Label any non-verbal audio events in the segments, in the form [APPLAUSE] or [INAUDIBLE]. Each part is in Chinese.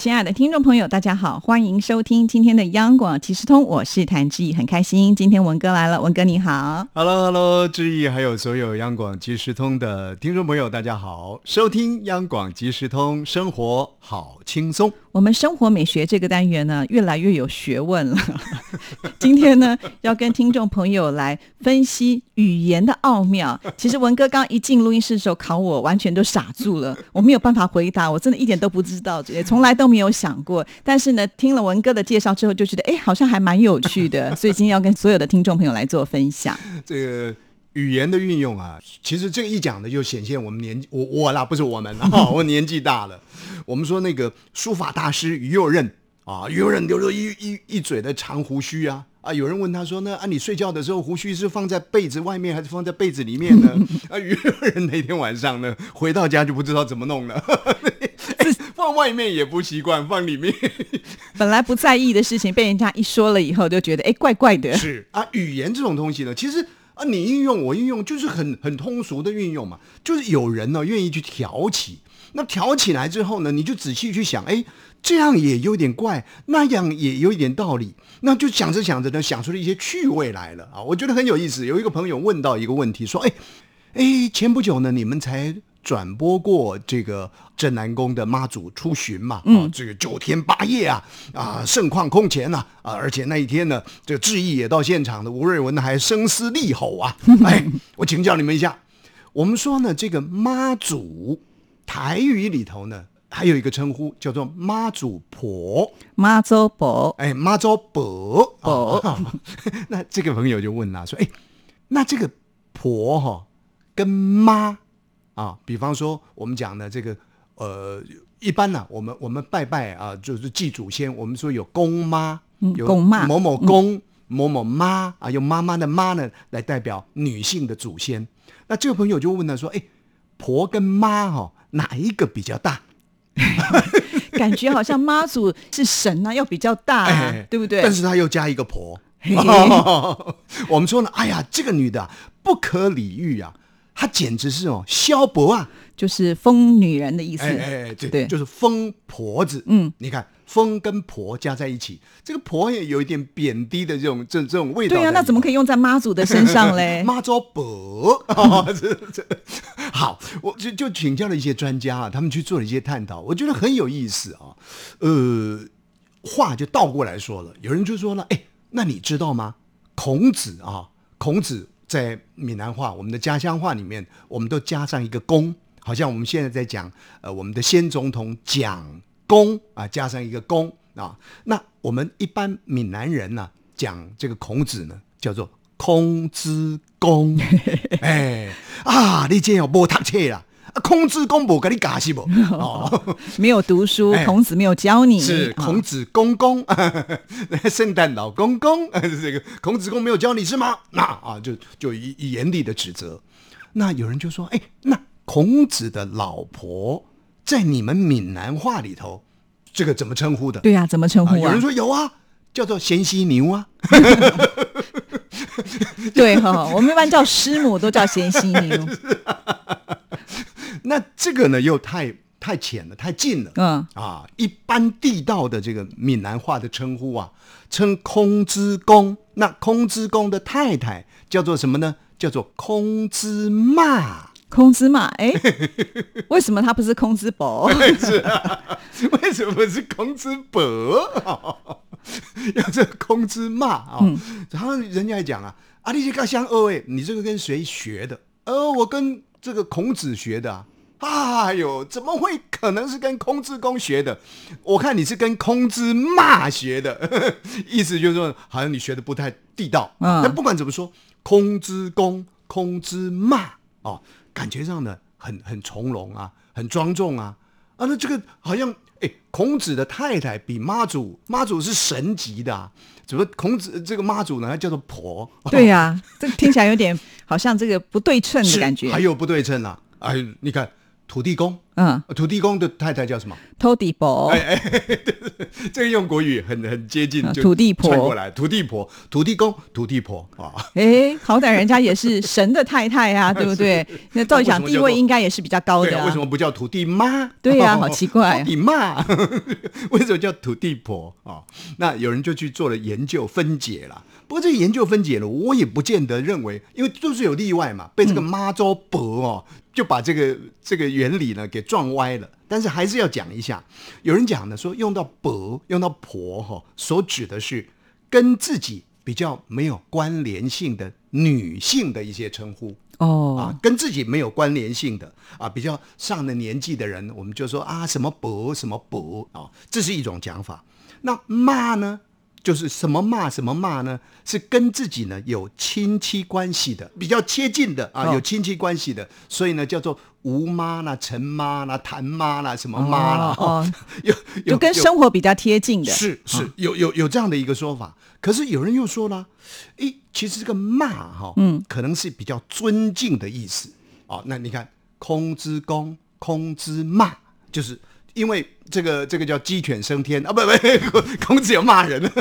亲爱的听众朋友，大家好，欢迎收听今天的央广即时通，我是谭志毅，很开心今天文哥来了，文哥你好。Hello，Hello，志毅，还有所有央广即时通的听众朋友，大家好，收听央广即时通，生活好轻松。我们生活美学这个单元呢，越来越有学问了。[LAUGHS] 今天呢，要跟听众朋友来分析语言的奥妙。其实文哥刚一进录音室的时候考我，完全都傻住了，我没有办法回答，我真的一点都不知道，也从来都没有想过。但是呢，听了文哥的介绍之后，就觉得哎，好像还蛮有趣的，所以今天要跟所有的听众朋友来做分享。[LAUGHS] 这个语言的运用啊，其实这个一讲呢就显现我们年我我啦，不是我们 [LAUGHS] 啊，我年纪大了。我们说那个书法大师于右任啊，于右任留着一一一嘴的长胡须啊。啊！有人问他说：“呢啊，你睡觉的时候胡须是放在被子外面还是放在被子里面呢？” [LAUGHS] 啊，于右任那天晚上呢，回到家就不知道怎么弄了，哎 [LAUGHS] 放外面也不习惯，放里面本来不在意的事情，被人家一说了以后，就觉得哎，怪怪的。是啊，语言这种东西呢，其实啊，你运用我运用，就是很很通俗的运用嘛。就是有人呢愿意去挑起，那挑起来之后呢，你就仔细去想，哎，这样也有点怪，那样也有一点道理，那就想着想着呢，想出了一些趣味来了啊。我觉得很有意思。有一个朋友问到一个问题，说，哎哎，前不久呢，你们才。转播过这个镇南宫的妈祖出巡嘛？啊，这个九天八夜啊，啊，盛况空前呐，啊，而且那一天呢，这个志毅也到现场的，吴瑞文还声嘶力吼啊！[LAUGHS] 哎，我请教你们一下，我们说呢，这个妈祖台语里头呢，还有一个称呼叫做妈祖婆，妈祖婆，哎，妈祖婆婆啊 [LAUGHS] 那这个朋友就问啦，说，哎，那这个婆哈、跟妈。啊，比方说我们讲的这个，呃，一般呢、我们我们拜拜啊，就是祭祖先，我们说有公妈，有公妈某某公、某某妈啊，用妈妈的妈呢来代表女性的祖先。那这个朋友就问他说，哎，婆跟妈哈、哪一个比较大？[LAUGHS] 感觉好像妈祖是神啊，要比较大、啊 [LAUGHS] 哎对不对？但是他又加一个婆，嘿 [LAUGHS] 我们说呢，哎呀，这个女的、啊、不可理喻啊，她简直是哦萧伯啊，就是疯女人的意思。哎哎哎，对，对就是疯婆子。嗯，你看疯跟婆加在一起，这个婆也有一点贬低的这种这这种味道。对啊，那怎么可以用在妈祖的身上嘞？[LAUGHS] 妈祖婆啊，[LAUGHS] 这这好，我就就请教了一些专家啊，他们去做了一些探讨，我觉得很有意思啊。呃，话就倒过来说了，有人就说了，哎，那你知道吗？孔子啊，孔子在闽南话，我们的家乡话里面，我们都加上一个公，好像我们现在在讲呃我们的先总统蒋公啊，加上一个公啊。那我们一般闽南人呢、讲这个孔子呢，叫做孔之公。哎啊，你这样无读册啦，啊，孔子公无跟你教是不？[LAUGHS] 哦，没有读书，[LAUGHS] 哎孔子没有教你。啊是孔子公公，[LAUGHS] 圣诞老公公，这个孔子公没有教你是吗？那啊，就就以以严厉的指责。那有人就说，哎，那孔子的老婆在你们闽南话里头，这个怎么称呼的？对呀、怎么称呼啊？啊有人说有啊，叫做贤妻牛啊。对哈、我们一般叫师母都叫贤妻牛。那这个呢，又太太浅了，太近了。嗯，啊，一般地道的这个闽南话的称呼啊，称空之公。那空之公的太太叫做什么呢？叫做空之骂。空之嘛，哎，[LAUGHS] 为什么他不是空之伯？[LAUGHS] 为什么是空之伯？[LAUGHS] 要这空之骂啊、嗯然后人家还讲啊，啊，你这个相二位，你这个跟谁学的？呃，我跟这个孔子学的啊。哎呦，怎么会可能是跟空之公学的？我看你是跟空之骂学的，[LAUGHS] 意思就是说，好像你学的不太地道。嗯但不管怎么说，空之公、空之骂哦，感觉上呢很很从容啊，很庄重啊。啊，那这个好像哎，孔子的太太比妈祖，妈祖是神级的、啊，怎么孔子这个妈祖呢？还叫做婆，[LAUGHS] 对呀、这听起来有点好像这个不对称的感觉。还有不对称啊！哎，你看土地公，嗯，土地公的太太叫什么？土地婆，哎哎 [LAUGHS] 这个用国语很很接近啊，就土地婆传过来，土地婆、土地公、土地婆啊。哎，好歹人家也是神的太太啊，[LAUGHS] 对不对？那照理讲地位应该也是比较高的、为什么不叫土地妈？对呀、好奇怪、[LAUGHS] 土地妈，为什么叫土地婆啊？那有人就去做了研究分解了。不过这个研究分解了，我也不见得认为，因为就是有例外嘛，被这个妈祖婆哦，就把这个这个原理呢给撞歪了。但是还是要讲一下，有人讲呢说用到伯用到婆哈、所指的是跟自己比较没有关联性的女性的一些称呼。哦啊，，跟自己没有关联性的啊，比较上了年纪的人，我们就说啊什么伯什么伯啊，这是一种讲法。那骂呢，就是什么骂什么骂呢？是跟自己呢有亲戚关系的，比较接近的啊，哦。有亲戚关系的，所以呢叫做吴妈啦、陈妈啦、谭妈啦、什么妈啦，哦哦。[LAUGHS] 有有就跟生活比较贴近的，是是有有有这样的一个说法，可是有人又说了，诶，其实这个骂哈，嗯，可能是比较尊敬的意思。哦。那你看空之公，空之骂，就是因为这个这个叫鸡犬升天啊，不不，[LAUGHS] 孔子有骂人了。[LAUGHS]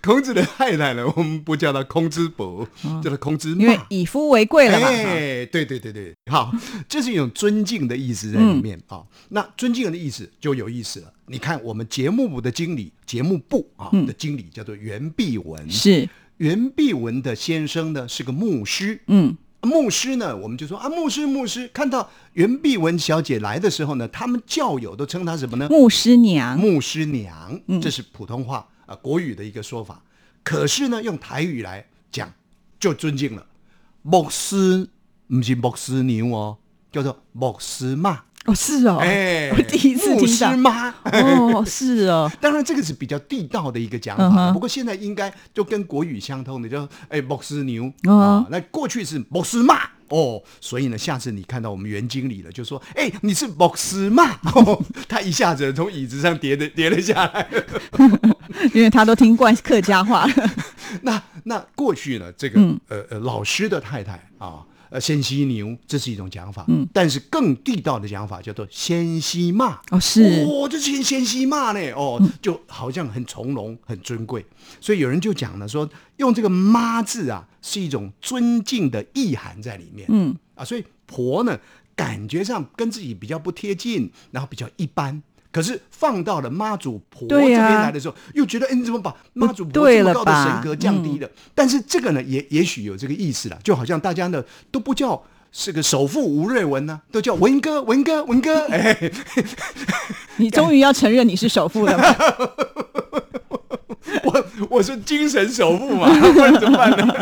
孔子的太太呢，我们不叫他空之伯，叫他空之骂。因为以夫为贵了嘛。哎，对对对对，好，这是一种尊敬的意思在里面啊、那尊敬的意思就有意思了。你看，我们节目部的经理，节目部啊、的经理叫做袁碧文，是，袁碧文的先生呢是个牧师。嗯，牧师呢，我们就说啊，牧师，牧师，看到袁碧文小姐来的时候呢，他们教友都称她什么呢？牧师娘，牧师娘，这是普通话啊、呃国语的一个说法。可是呢，用台语来讲就尊敬了。牧师不是牧师娘哦，叫做牧师妈。哦，是哦，哎，[LAUGHS] 我第一次听到，妈。哦，是哦，[LAUGHS] 当然，这个是比较地道的一个讲法，嗯不过现在应该就跟国语相通的，叫哎牧师牛哦啊。那过去是牧师妈哦，所以呢，下次你看到我们袁经理了，就说哎你是牧师妈，哦、[LAUGHS] 他一下子从椅子上跌的跌了下来。因为他都听惯客家话了。那那过去呢，这个、嗯呃呃老师的太太啊，呃先西牛，这是一种讲法，嗯，但是更地道的讲法叫做先西骂。哦，是，嗯哦，这先先西骂呢，哦，就好像很从容、很尊贵，所以有人就讲了说，用这个“妈”字啊，是一种尊敬的意涵在里面，嗯，啊，所以婆呢，感觉上跟自己比较不贴近，然后比较一般。可是放到了妈祖婆这边来的时候，又觉得，哎，你怎么把妈祖婆这么高的神格降低了？但是这个呢，也也许有这个意思了，就好像大家呢都不叫是个首富吴瑞文呢、都叫文哥、文哥、文哥，哎，[LAUGHS] 你终于要承认你是首富了吗？我我是精神首富嘛，不然怎么办呢？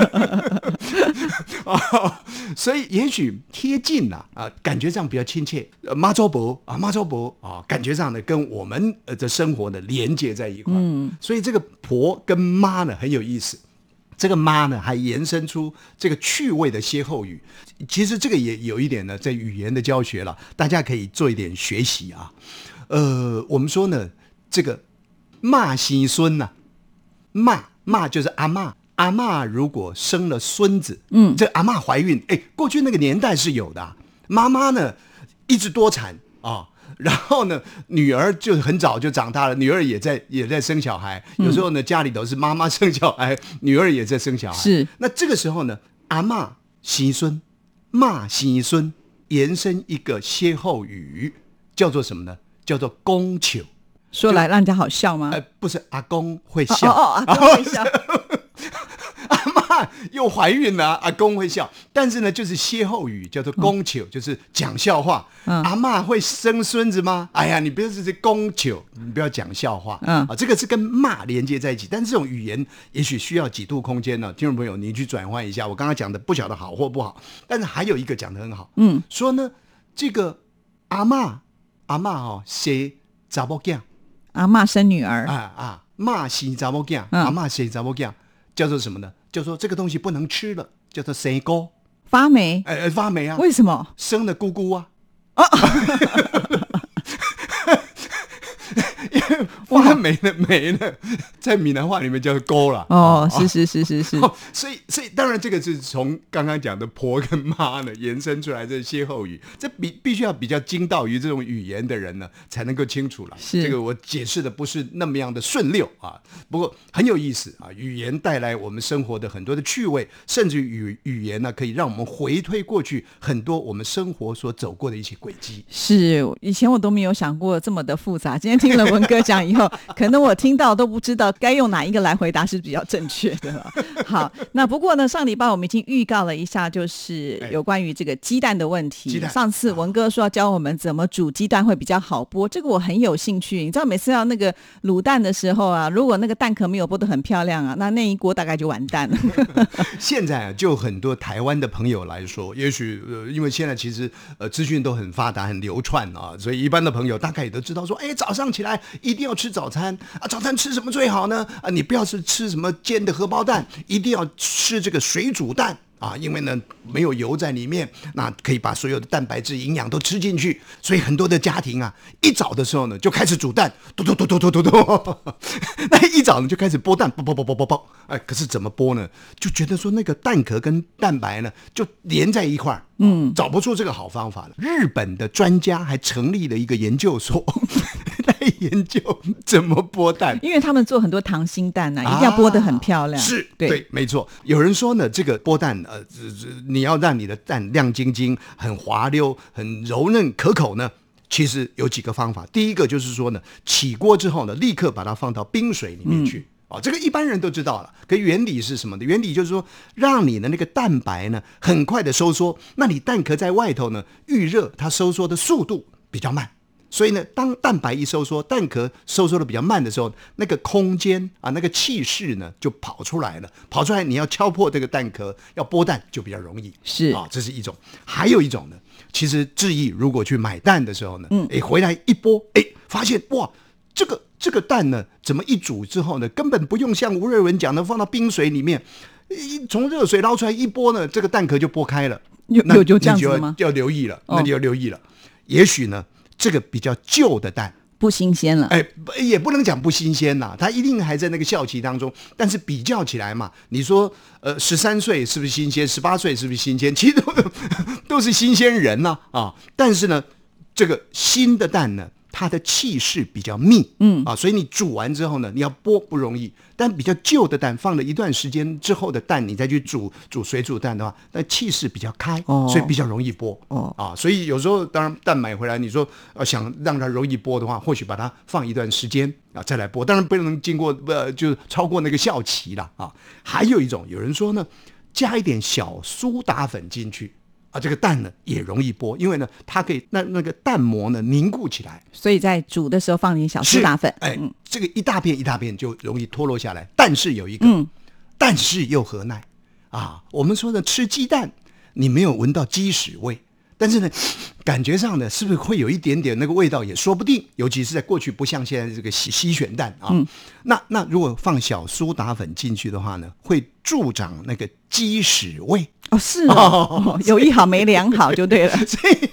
啊，[LAUGHS] 所以也许贴近呐啊，感觉上比较亲切。呃，妈祖婆啊，妈祖婆啊，感觉上呢跟我们呃的生活呢连接在一块。嗯，所以这个婆跟妈呢很有意思。这个妈呢，还延伸出这个趣味的歇后语。其实这个也有一点呢，在语言的教学了，大家可以做一点学习啊。呃，我们说呢，这个骂媳孙呐、骂骂就是阿骂，阿嬷如果生了孙子，嗯，这阿嬷怀孕，哎，过去那个年代是有的啊、妈妈呢一直多产啊。然后呢，女儿就很早就长大了，女儿也在也在生小孩。有时候呢，家里头是妈妈生小孩，[LAUGHS] 女儿也在生小孩。是那这个时候呢，阿嬷媳孙骂媳孙，延伸一个歇后语，叫做什么呢？叫做公求。说来让人家好笑吗？呃，不是阿公会哦笑，哦哦，阿公会笑，[LAUGHS] 阿妈 [LAUGHS] 又怀孕了，阿公会笑。但是呢，就是歇后语，叫做公求，就是讲笑话。嗯阿妈会生孙子吗？哎呀，你不要是这公求，你不要讲笑话。嗯啊，这个是跟骂连接在一起，但是这种语言也许需要几度空间呢。听众朋友，你去转换一下。我刚刚讲的不晓得好或不好，但是还有一个讲的很好。嗯，说呢，这个阿嬷阿嬷哈生查某囝。阿妈生女儿啊，啊，骂死查某囝，嗯阿妈死查某囝，叫做什么呢？叫做这个东西不能吃了，叫做生菇，发霉，哎、哎发霉啊，为什么？生的姑姑啊。放 [LAUGHS] 在 [LAUGHS] 没了没了，在闽南话里面叫勾了。哦，是是是是是，哦，所以所以当然这个是从刚刚讲的婆跟妈呢延伸出来的歇后语，这必必须要比较精到于这种语言的人呢才能够清楚了。是这个我解释的不是那么样的顺溜啊，不过很有意思啊，语言带来我们生活的很多的趣味，甚至于语语言呢可以让我们回推过去很多我们生活所走过的一些轨迹。是，以前我都没有想过这么的复杂。今天听了文哥讲以后，可能我听到都不知道该用哪一个来回答是比较正确的了。好，那不过呢，上礼拜我们已经预告了一下，就是哎有关于这个鸡蛋的问题。上次文哥说要教我们怎么煮鸡蛋会比较好剥，这个我很有兴趣。你知道每次要那个卤蛋的时候啊，如果那个蛋壳没有剥得很漂亮啊，那那一锅大概就完蛋了。[LAUGHS] 现在啊，就很多台湾的朋友来说，也许呃，因为现在其实呃资讯都很发达、很流窜啊，所以一般的朋友大概也都知道说，哎，早上起来一定要吃早餐啊，早餐吃什么最好呢？啊，你不要是吃什么煎的荷包蛋，一定要吃这个水煮蛋。啊，因为呢没有油在里面，那可以把所有的蛋白质、营养都吃进去，所以很多的家庭啊，一早的时候呢就开始煮蛋，嘟嘟嘟嘟嘟嘟嘟，[LAUGHS] 那一早呢就开始剥蛋，剥剥剥剥剥剥，哎，可是怎么剥呢？就觉得说那个蛋壳跟蛋白呢就连在一块儿，嗯，找不出这个好方法了。日本的专家还成立了一个研究所，来研究怎么剥蛋。因为他们做很多糖心蛋呐、一定要剥得很漂亮。啊是对没错。有人说呢，这个剥蛋，呃，这这你要让你的蛋亮晶晶、很滑溜、很柔嫩可口呢，其实有几个方法。第一个就是说呢，起锅之后呢，立刻把它放到冰水里面去。哦，这个一般人都知道了。可原理是什么呢？原理就是说，让你的那个蛋白呢，很快的收缩。那你蛋壳在外头呢，预热，它收缩的速度比较慢。所以呢，当蛋白一收缩，蛋壳收缩的比较慢的时候，那个空间啊，那个气势呢就跑出来了。跑出来，你要敲破这个蛋壳，要剥蛋就比较容易。是啊，这是一种。还有一种呢，其实志毅如果去买蛋的时候呢，嗯，哎，回来一剥，哎，发现哇，这个这个蛋呢，怎么一煮之后呢，根本不用像吴瑞文讲的放到冰水里面，一从热水捞出来一剥呢，这个蛋壳就剥开了。那有有就这样你就要子吗？要留意了，哦那你要留意了。也许呢，这个比较旧的蛋，不新鲜了。哎，不也不能讲不新鲜呐，它一定还在那个效期当中。但是比较起来嘛，你说，呃，十三岁是不是新鲜？十八岁是不是新鲜？其实都 [LAUGHS] 都是新鲜人呐啊但是呢，这个新的蛋呢，它的气势比较密，嗯啊，所以你煮完之后呢，你要剥不容易。但比较旧的蛋，放了一段时间之后的蛋，你再去煮煮水煮蛋的话，那气势比较开，哦所以比较容易剥。哦啊，所以有时候当然蛋买回来，你说呃想让它容易剥的话，或许把它放一段时间啊再来剥，当然不能经过呃就超过那个效期了啊。还有一种，有人说呢，加一点小苏打粉进去啊，这个蛋呢也容易剥，因为呢它可以那那个蛋膜呢凝固起来。所以在煮的时候放点小苏是打粉。哎，嗯这个一大片一大片就容易脱落下来。但是有一个，嗯但是又何奈啊？我们说的吃鸡蛋，你没有闻到鸡屎味，但是呢，感觉上呢，是不是会有一点点那个味道也说不定。尤其是在过去，不像现在这个西西选蛋啊。嗯那那如果放小苏打粉进去的话呢，会助长那个鸡屎味。哦，是哦，哦 [LAUGHS] 有一好没两好就对了。[LAUGHS] 所以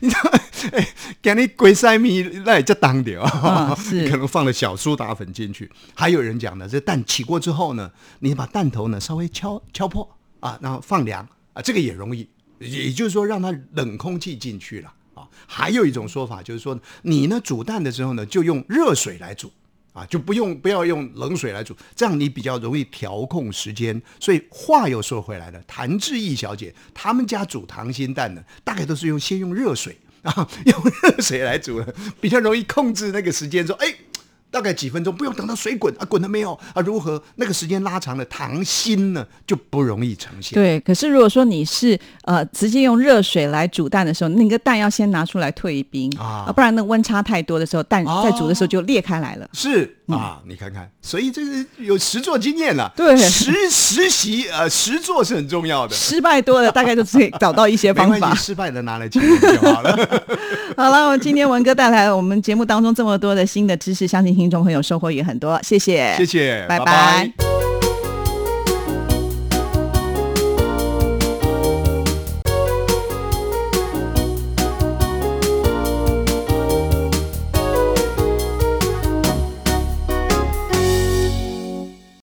你知道，哎，给你鬼塞米那也叫当掉啊，[LAUGHS] 可能放了小苏打粉进去。还有人讲呢，这蛋起锅之后呢，你把蛋头呢稍微敲敲破啊，然后放凉啊，这个也容易，也就是说让它冷空气进去了啊。还有一种说法就是说，你呢煮蛋的时候呢，就用热水来煮。啊，就不用不要用冷水来煮，这样你比较容易调控时间。所以话又说回来了，谭志毅小姐他们家煮溏心蛋呢，大概都是用先用热水啊，[LAUGHS] 用热水来煮的，比较容易控制那个时间。说，哎。大概几分钟，不用等到水滚啊，滚了没有啊？如何那个时间拉长了，糖心呢就不容易呈现。对，可是如果说你是呃直接用热水来煮蛋的时候，那个蛋要先拿出来退冰啊不然那温差太多的时候，蛋哦在煮的时候就裂开来了。是啊，你看看，所以这个有实作经验了。对实实习呃实作是很重要的。失败多了，大概就是可以找到一些方法。失败的拿来讲就好了。[LAUGHS] 好了，我今天文哥带来我们节目当中这么多的新的知识，相信听众朋友收获也很多，谢谢，谢谢，拜拜拜